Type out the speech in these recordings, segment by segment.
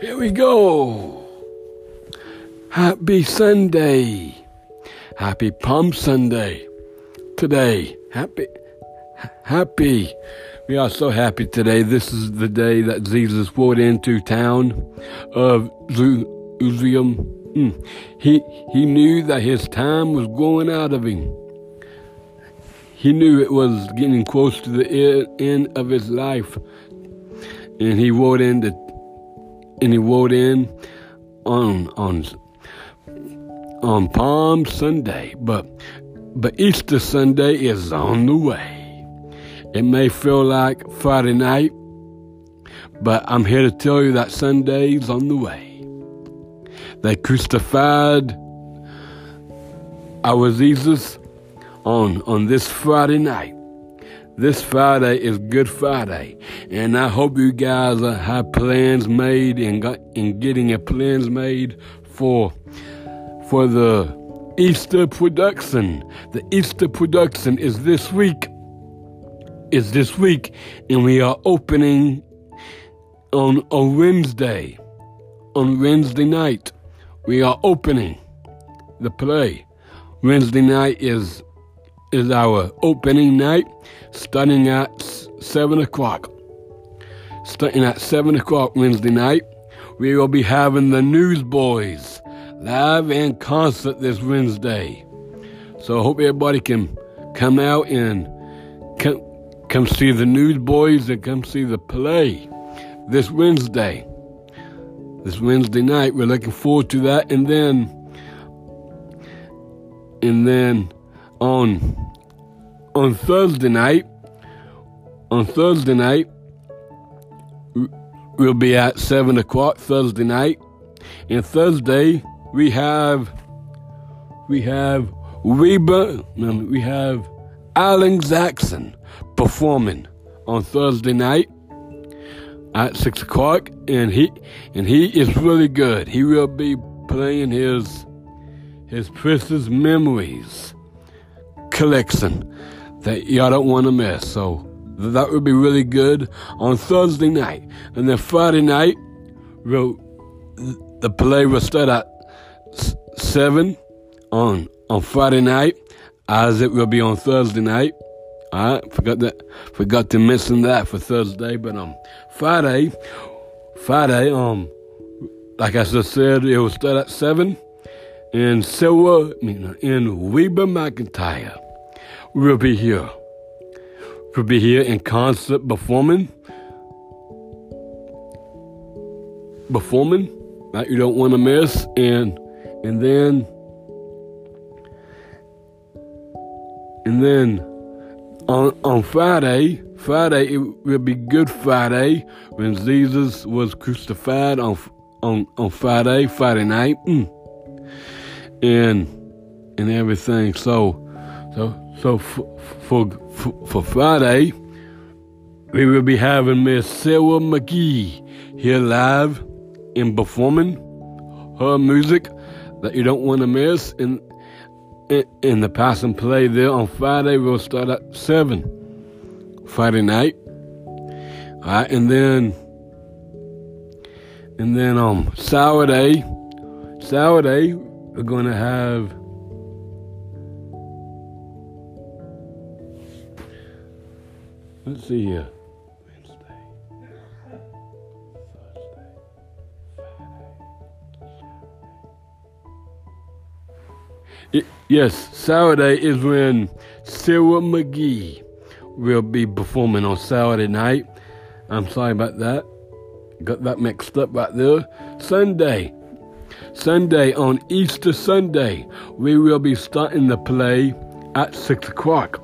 Here we go. Happy Sunday. Happy Palm Sunday. Today, happy, happy. We are so happy today. This is the day that Jesus rode into town of Jerusalem. Mm. He, he knew that his time was going out of him. He knew it was getting close to the end of his life. And he rode in the and he rode in on on on Palm Sunday, but but Easter Sunday is on the way. It may feel like Friday night, but I'm here to tell you that Sunday's on the way. They crucified our Jesus on on this Friday night. This Friday is Good Friday, and I hope you guys uh, have plans made and got getting your plans made for for the Easter production. The Easter production is this week. Is this week, and we are opening on a Wednesday. On Wednesday night, we are opening the play. Wednesday night is is our opening night, starting at 7 o'clock. Starting at 7 o'clock Wednesday night, we will be having the Newsboys live in concert this Wednesday. So I hope everybody can come out and come, come see the Newsboys and come see the play this Wednesday. This Wednesday night, we're looking forward to that. And then, and then on. On Thursday night, on Thursday night, we'll be at seven o'clock Thursday night, and Thursday we have we have Reba, we have Alan Jackson performing on Thursday night at six o'clock, and he and he is really good. He will be playing his his precious memories collection that y'all don't want to miss. So that would be really good on Thursday night, and then Friday night, we'll, the play will start at seven on on Friday night, as it will be on Thursday night. Right, forgot that, forgot to mention that for Thursday, but um, Friday, Friday, um, like I just said, it will start at seven in Silver, in Reba McEntire will be here. Will be here in concert performing. Performing that you don't want to miss, and and then and then on on Friday, Friday it will be Good Friday when Jesus was crucified on on on Friday, Friday night, mm. And and everything. So so so for, for, for Friday, we will be having Miss Sarah McGee here live and performing her music that you don't want to miss. And in, the Passion play there on Friday, we'll start at 7 Friday night. All right, and then and then um Saturday, Saturday we're gonna have Let's see here. Wednesday, Thursday, Friday. yes, Saturday is when Sarah McGee will be performing on Saturday night. I'm sorry about that. Got that mixed up right there. Sunday. Sunday on Easter Sunday, we will be starting the play at 6 o'clock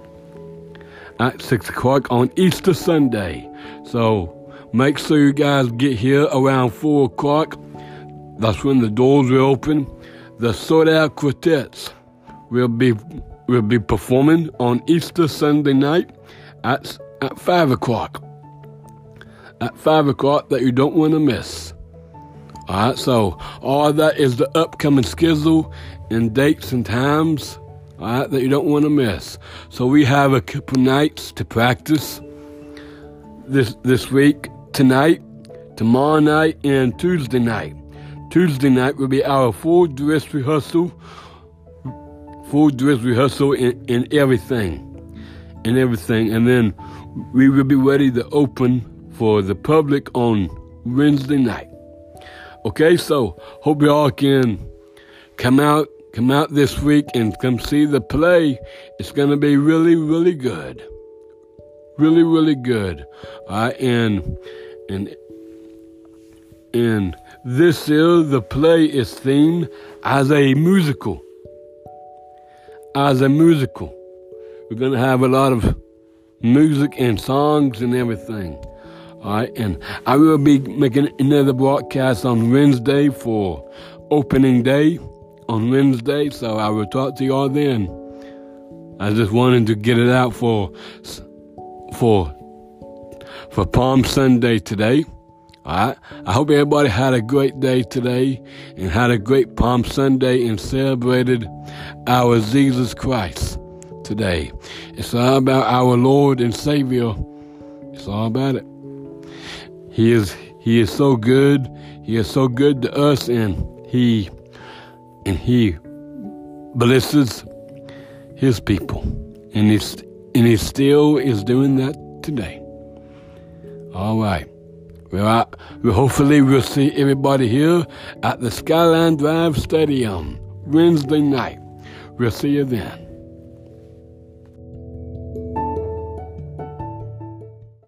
at 6 o'clock on Easter Sunday. So make sure you guys get here around 4 o'clock. That's when the doors will open. The Sold Out Quartets will be will be performing on Easter Sunday night at at 5 o'clock. At 5 o'clock that you don't want to miss. Alright, so all that is the upcoming schedule and dates and times all right, that you don't want to miss. So we have a couple nights to practice this this week. Tonight, tomorrow night and Tuesday night. Tuesday night will be our full dress rehearsal, full dress rehearsal and, and everything, and everything. And then we will be ready to open for the public on Wednesday night. Okay, so hope you all can come out, come out this week and come see the play. It's going to be really, really good, really, really good. Right, and and and this is the play is themed as a musical. As a musical, we're going to have a lot of music and songs and everything. Right, and I will be making another broadcast on Wednesday for opening day on Wednesday, so I will talk to y'all then. I just wanted to get it out for for for Palm Sunday today. All right. I hope everybody had a great day today and had a great Palm Sunday and celebrated our Jesus Christ today. It's all about our Lord and Savior. It's all about it. He is He is so good. He is so good to us, and He and He blesses His people, and he's and He still is doing that today. All right. Well, I, well, hopefully we'll see everybody here at the Skyline Drive Stadium Wednesday night. We'll see you then.